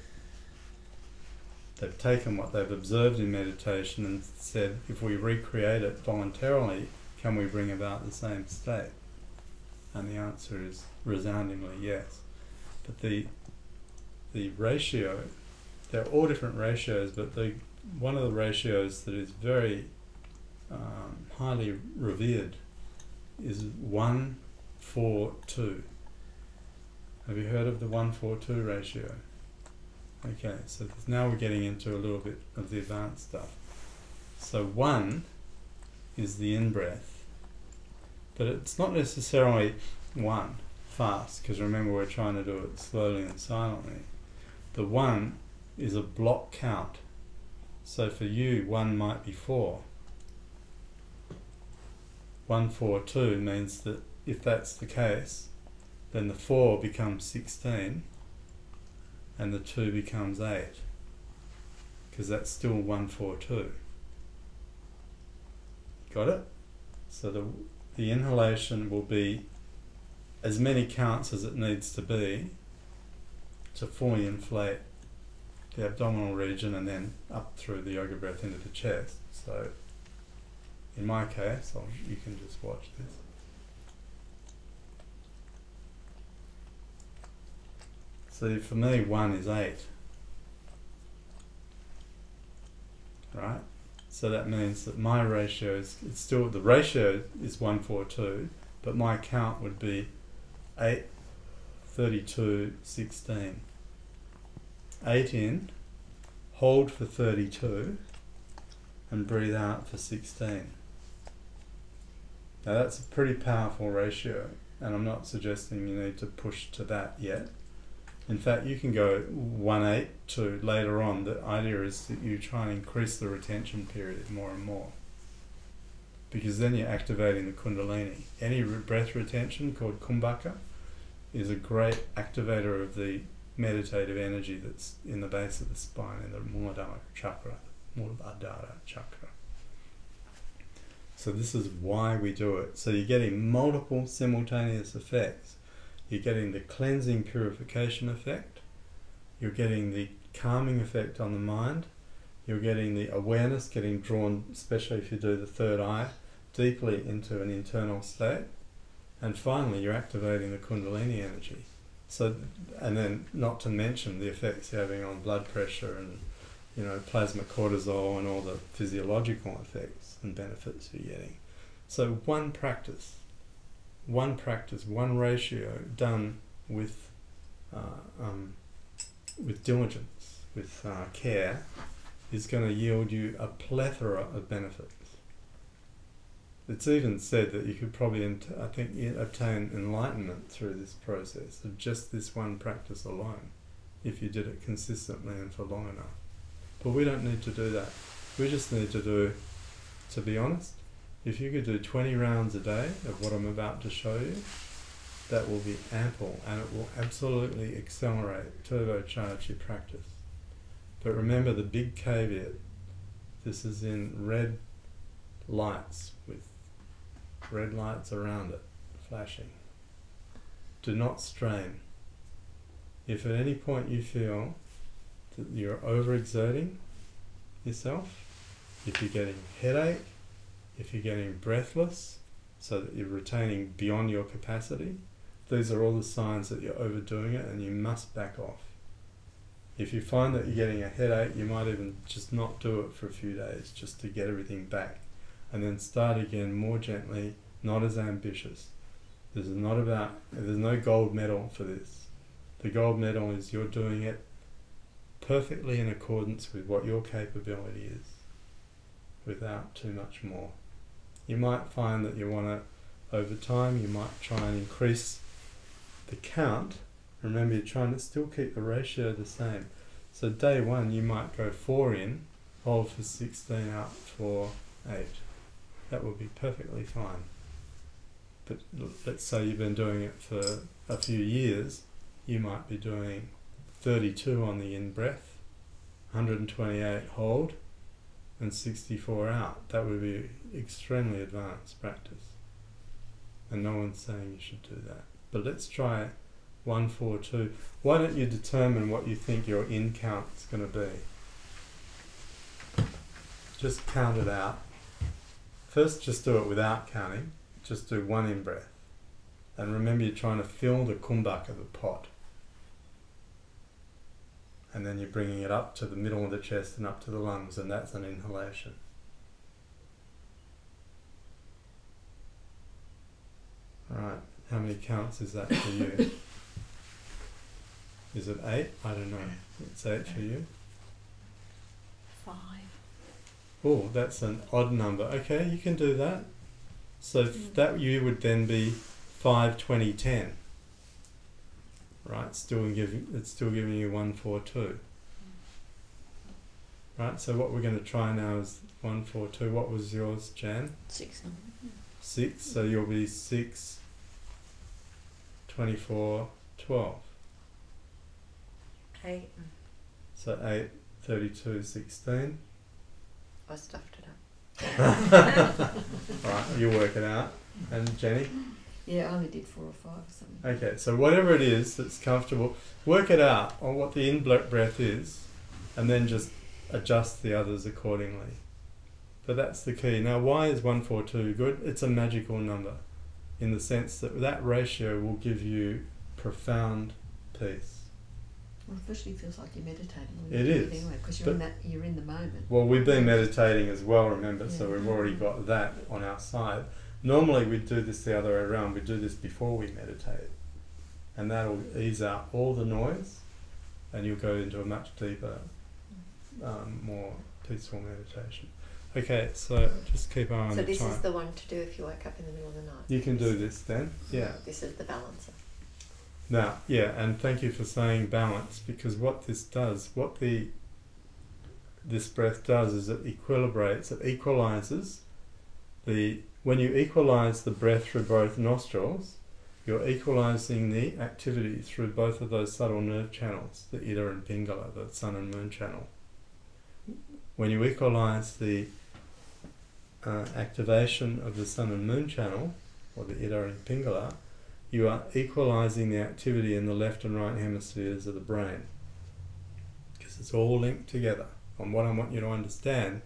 They've taken what they've observed in meditation and said, if we recreate it voluntarily, can we bring about the same state? And the answer is resoundingly yes. But the the ratio, they're all different ratios, but the one of the ratios that is very um, highly revered is 1 4 2. Have you heard of the 1 4 2 ratio? Okay, so now we're getting into a little bit of the advanced stuff. So 1 is the in breath, but it's not necessarily 1 fast, because remember we're trying to do it slowly and silently. The 1 is a block count so for you, one might be four. One, four, two means that if that's the case, then the four becomes 16 and the two becomes eight. because that's still 142. Got it? So the, the inhalation will be as many counts as it needs to be to fully inflate the abdominal region and then up through the yoga breath into the chest. So in my case, I'll, you can just watch this. See, for me, one is eight. Right? So that means that my ratio is, it's still, the ratio is 142, but my count would be 8, 32, 16. 8 in, hold for 32, and breathe out for 16. Now that's a pretty powerful ratio, and I'm not suggesting you need to push to that yet. In fact, you can go 1 8 to later on. The idea is that you try and increase the retention period more and more. Because then you're activating the Kundalini. Any re- breath retention called Kumbhaka is a great activator of the meditative energy that's in the base of the spine in the Muladhara chakra, Muladhara chakra. So this is why we do it. So you're getting multiple simultaneous effects. You're getting the cleansing purification effect. You're getting the calming effect on the mind. You're getting the awareness getting drawn, especially if you do the third eye, deeply into an internal state. And finally, you're activating the Kundalini energy. So, and then not to mention the effects you're having on blood pressure and, you know, plasma cortisol and all the physiological effects and benefits you're getting. So one practice, one practice, one ratio done with, uh, um, with diligence, with uh, care, is going to yield you a plethora of benefits. It's even said that you could probably, I think, obtain enlightenment through this process of just this one practice alone, if you did it consistently and for long enough. But we don't need to do that. We just need to do, to be honest, if you could do 20 rounds a day of what I'm about to show you, that will be ample and it will absolutely accelerate, turbocharge your practice. But remember the big caveat this is in red lights with red lights around it flashing. Do not strain. If at any point you feel that you're overexerting yourself, if you're getting headache, if you're getting breathless, so that you're retaining beyond your capacity, these are all the signs that you're overdoing it and you must back off. If you find that you're getting a headache, you might even just not do it for a few days just to get everything back and then start again more gently, not as ambitious. This is not about, there's no gold medal for this. The gold medal is you're doing it perfectly in accordance with what your capability is without too much more. You might find that you want to, over time, you might try and increase the count. Remember, you're trying to still keep the ratio the same. So, day one, you might go four in, hold for 16 out for eight. That would be perfectly fine. But let's say you've been doing it for a few years, you might be doing 32 on the in breath, 128 hold, and 64 out. That would be extremely advanced practice. And no one's saying you should do that. But let's try it 142. Why don't you determine what you think your in count is going to be? Just count it out. First, just do it without counting. Just do one in breath. And remember, you're trying to fill the kumbhaka, the pot. And then you're bringing it up to the middle of the chest and up to the lungs, and that's an inhalation. Right, how many counts is that for you? <laughs> Is it eight? I don't know. It's eight for you. Five. Oh, that's an odd number. Okay, you can do that. So Mm. that you would then be 5, 20, 10. Right, still giving it's still giving you 1, 4, 2. Right, so what we're going to try now is 1, 4, 2. What was yours, Jan? Six. 6. So you'll be 6, 24, 12. Eight. So 8, 32, 16. I stuffed it up. <laughs> Alright, you work it out. And Jenny? Yeah, I only did four or five or something. Okay, so whatever it is that's comfortable, work it out on what the in breath is, and then just adjust the others accordingly. But that's the key. Now, why is 142 good? It's a magical number in the sense that that ratio will give you profound peace. Well, it especially feels like you're meditating. When It is, anyway, because you're in that. You're in the moment. Well, we've been meditating as well, remember, so we've already got that on our side. Normally, we'd do this the other way around, We'd do this before we meditate, and that'll ease out all the noise, and you'll go into a much deeper, um, more peaceful meditation. Okay, so just keep an eye on So this time. is the one to do if you wake up in the middle of the night. you can do this then, yeah. This is the balancer. Now, yeah, and thank you for saying balance because what this does, what the this breath does is it equilibrates, it equalizes the when you equalize the breath through both nostrils, you're equalizing the activity through both of those subtle nerve channels, the Ida and Pingala, the sun and moon channel. When you equalize the uh, activation of the sun and moon channel, or the Ida and Pingala, you are equalizing the activity in the left and right hemispheres of the brain because it's all linked together. And what I want you to understand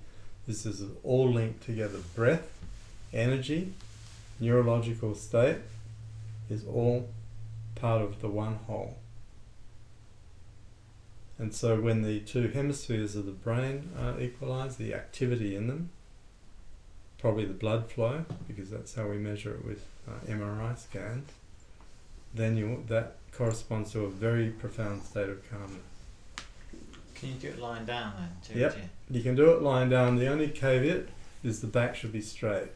is this is all linked together. Breath, energy, neurological state is all part of the one whole. And so when the two hemispheres of the brain are equalized, the activity in them, probably the blood flow, because that's how we measure it with uh, MRI scans, then you that corresponds to a very profound state of calmness. Can you do it lying down then too? Yep. Jim? You can do it lying down. The only caveat is the back should be straight.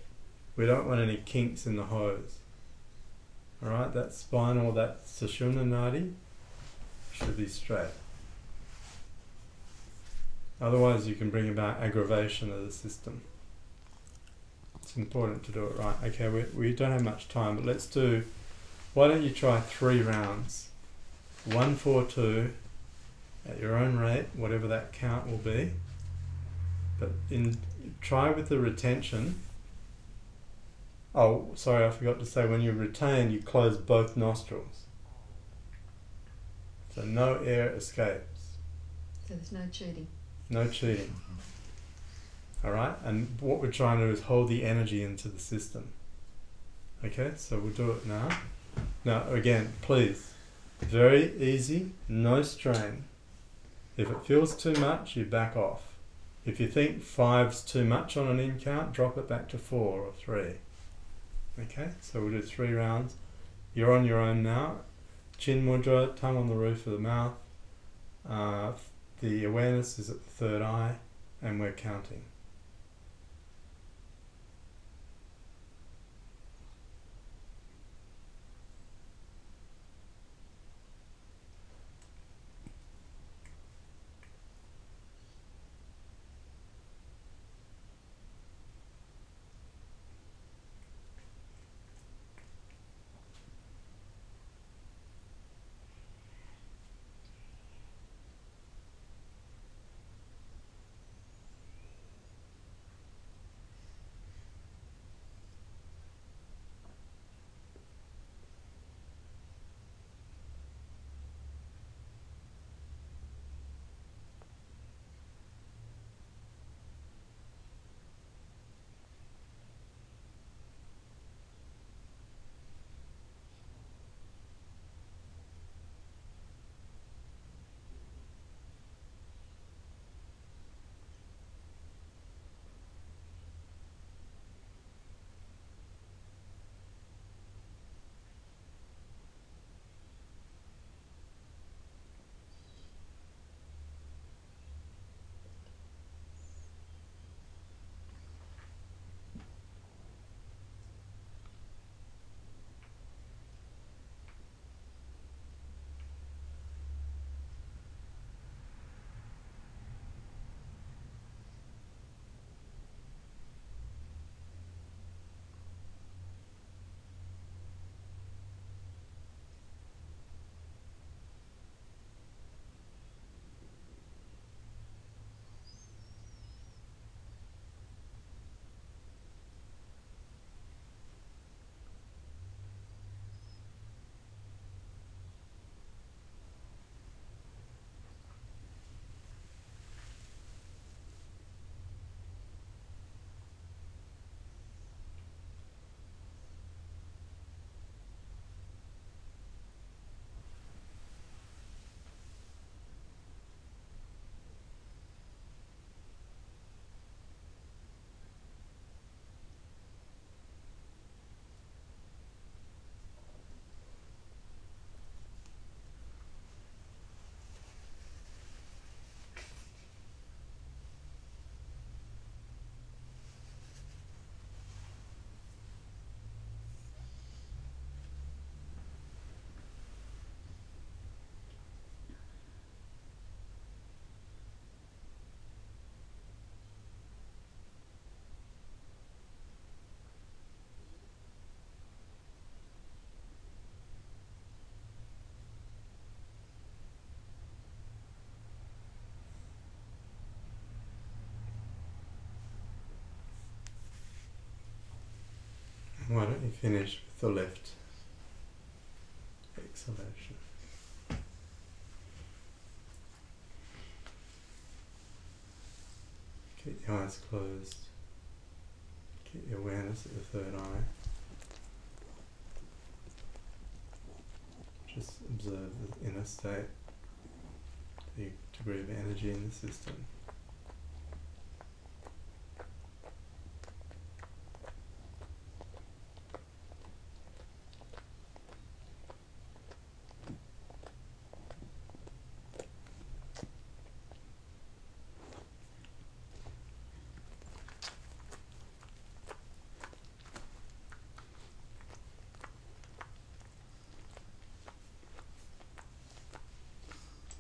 We don't want any kinks in the hose. Alright, that spinal, that Sushumna Nadi should be straight. Otherwise, you can bring about aggravation of the system. It's important to do it right. Okay, we, we don't have much time, but let's do. Why don't you try three rounds? One, four, two, at your own rate, whatever that count will be. But in try with the retention. Oh, sorry, I forgot to say when you retain, you close both nostrils. So no air escapes. So there's no cheating. No cheating. Mm-hmm. Alright? And what we're trying to do is hold the energy into the system. Okay, so we'll do it now. Now, again, please, very easy, no strain. If it feels too much, you back off. If you think five's too much on an in count, drop it back to four or three. Okay, so we'll do three rounds. You're on your own now. Chin mudra, tongue on the roof of the mouth. Uh, the awareness is at the third eye, and we're counting. Finish with the left exhalation? Keep your eyes closed. Keep your awareness at the third eye. Just observe the inner state, the degree of energy in the system.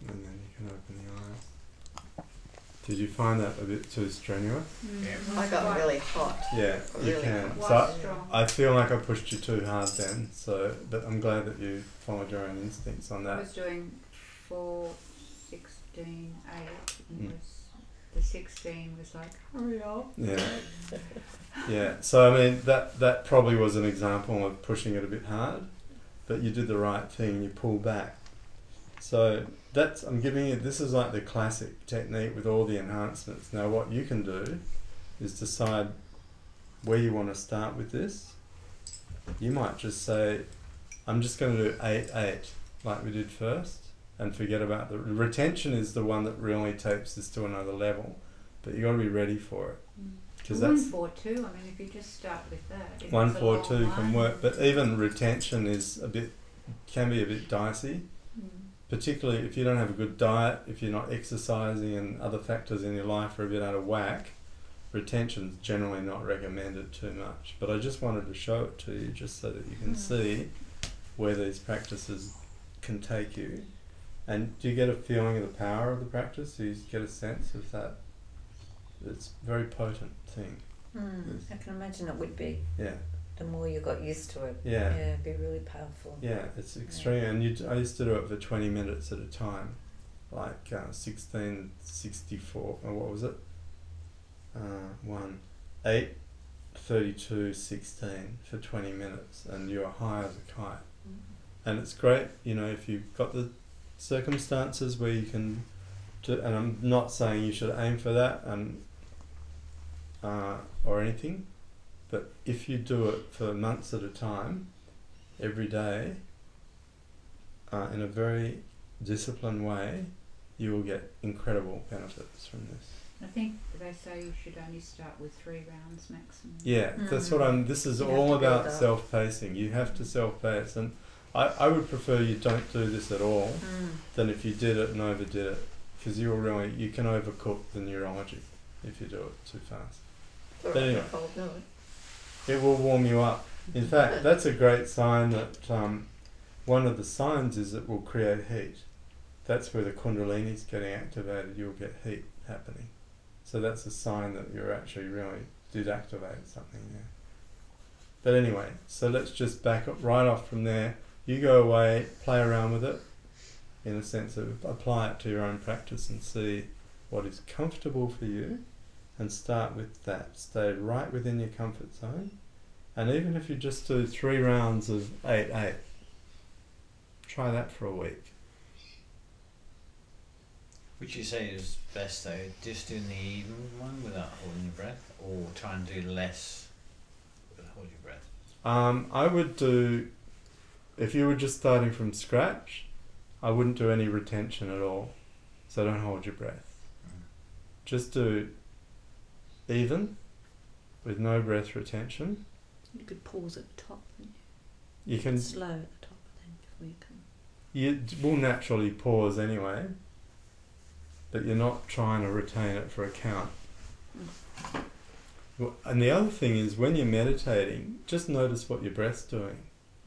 And then you can open the eyes. Did you find that a bit too strenuous? Mm, Yeah. I got really hot. Yeah, you can. quite So I- strong. I feel like I pushed you too hard then. So, but I'm glad that you followed your own instincts on that. I was doing four, sixteen, eight, and Mm. was, the sixteen was like, hurry up. Yeah, <laughs> yeah. So I mean, that that probably was an example of pushing it a bit hard, but you did the right thing. You pulled back. So that's I'm giving you. This is like the classic technique with all the enhancements. Now, what you can do is decide where you want to start with this. You might just say, "I'm just going to do eight eight like we did first, and forget about the retention. Is the one that really takes this to another level, but you got to be ready for it because one that's four two. I mean, if you just start with that, one four two can work, but even retention is a bit can be a bit dicey, Mm. Particularly if you don't have a good diet, if you're not exercising, and other factors in your life are a bit out of whack. Retention's generally not recommended too much, but I just wanted to show it to you just so that you can Mm. see where these practices can take you. And do you get a feeling of the power of the practice? Do you get a sense of that? It's a very potent thing. Mm. I can imagine it would be. Yeah, The more you got used to it, yeah. Yeah, it'd be really powerful. Yeah, it's extreme, and you, I used to do it for twenty minutes at a time, like uh, sixteen sixty four. Or what was it? Uh, one, eight, thirty-two, sixteen for twenty minutes, and you're high as a kite. And it's great, you know, if you've got the circumstances where you can do. And I'm not saying you should aim for that, and uh, or anything, but if you do it for months at a time, every day, uh, in a very disciplined way, you will get incredible benefits from this. I think they say you should only start with three rounds maximum. Yeah, that's what I'm. This is You all about self pacing. You have to self pace, and I, I would prefer you don't do this at all Mm. than if you did it and overdid it, because you will really you can overcook the neurology if you do it too fast. But anyway. A cold note. It will warm you up. In fact, <laughs> that's a great sign that um, one of the signs is it will create heat. That's where the Kundalini is getting activated. You'll get heat happening. So that's a sign that you're actually really did activate something there. But anyway, so let's just back up right off from there. You go away, play around with it, in a sense of apply it to your own practice and see what is comfortable for you, and start with that. Stay right within your comfort zone. And even if you just do three rounds of 8 8, try that for a week. Which you say is best though, just doing the even one without holding your breath, or try and do less with hold your breath. Um, I would do, if you were just starting from scratch, I wouldn't do any retention at all. So don't hold your breath. Just do even with no breath retention. You could pause at the top, and You can slow at the top, then before you come. you will naturally pause anyway, but you're not trying to retain it for a count. Mm. Well, And the other thing is when you're meditating, just notice what your breath's doing.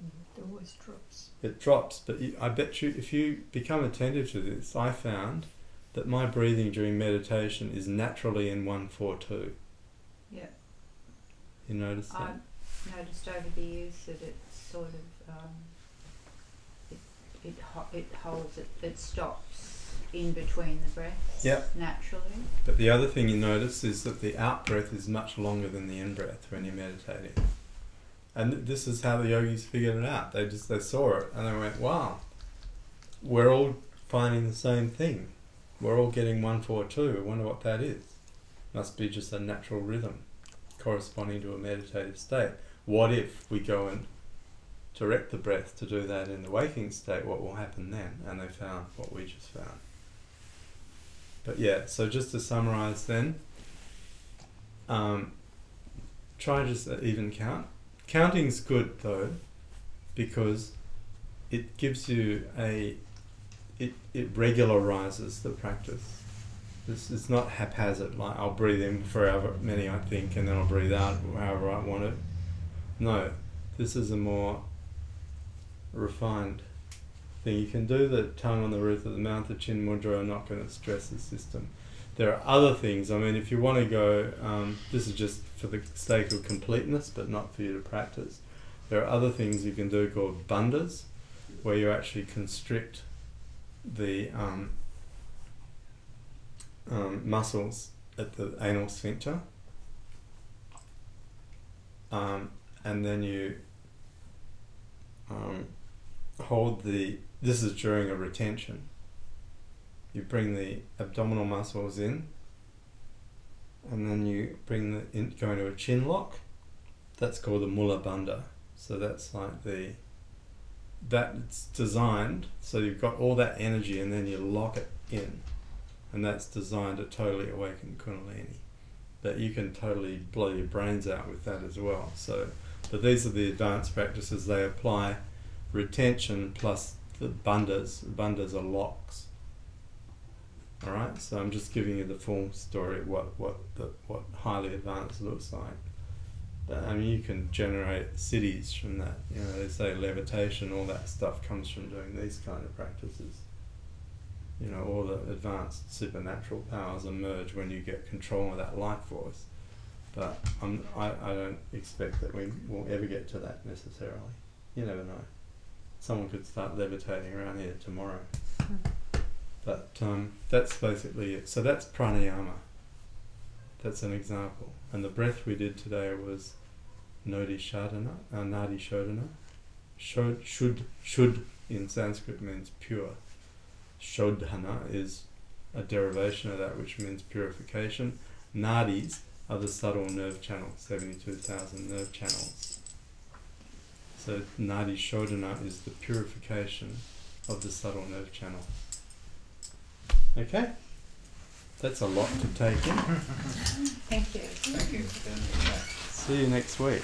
Mm, it always drops. It drops, but you, I bet you if you become attentive to this, I found that my breathing during meditation is naturally in one four two. Yeah. You notice that? I've noticed over the years that it sort of um, it it, ho- it holds it it stops in between the breaths Yep. naturally. But the other thing you notice is that the out breath is much longer than the in breath when you're meditating. And th- this is how the yogis figured it out. They just they saw it and they went, "Wow, we're all finding the same thing. We're all getting one four two. I wonder what that is. Must be just a natural rhythm corresponding to a meditative state. What if we go and direct the breath to do that in the waking state? What will happen then? And they found what we just found. But yeah, so just to summarize then, um, try just even count. Counting's good though, because it gives you a it, it regularizes the practice. This it's not haphazard, like I'll breathe in for however many I think and then I'll breathe out however I want it. No. This is a more refined thing. You can do the tongue on the roof of the mouth, the chin mudra are not going to stress the system. There are other things. I mean, if you want to go, um, this is just for the sake of completeness, but not for you to practice. There are other things you can do called bandhas, where you actually constrict the um, um, muscles at the anal sphincter, um, and then you um, hold the. This is during a retention. You bring the abdominal muscles in, and then you bring the in, go into a chin lock. That's called the Mula Bandha. So that's like the that's designed so you've got all that energy and then you lock it in, and that's designed to totally awaken Kundalini. That you can totally blow your brains out with that as well. So, but these are the advanced practices. They apply retention plus the bandhas. Bandhas are locks. All right. So I'm just giving you the full story of what what the, what highly advanced looks like. I mean, you can generate siddhis from that. You know, they say levitation, all that stuff comes from doing these kind of practices. You know, all the advanced supernatural powers emerge when you get control of that life force. But I'm, I, I don't expect that we will ever get to that necessarily. You never know. Someone could start levitating around here tomorrow. But um, that's basically it. So that's pranayama. That's an example. And the breath we did today was Nodi Shadana, uh, Nadi Shodhana. Shod, should, should in Sanskrit means pure. Shodhana is a derivation of that which means purification. Nadis are the subtle nerve channels, 72,000 nerve channels. So Nadi Shodhana is the purification of the subtle nerve channel. Okay? That's a lot to take in. <laughs> Thank you. Thank you. for doing that. See you next week.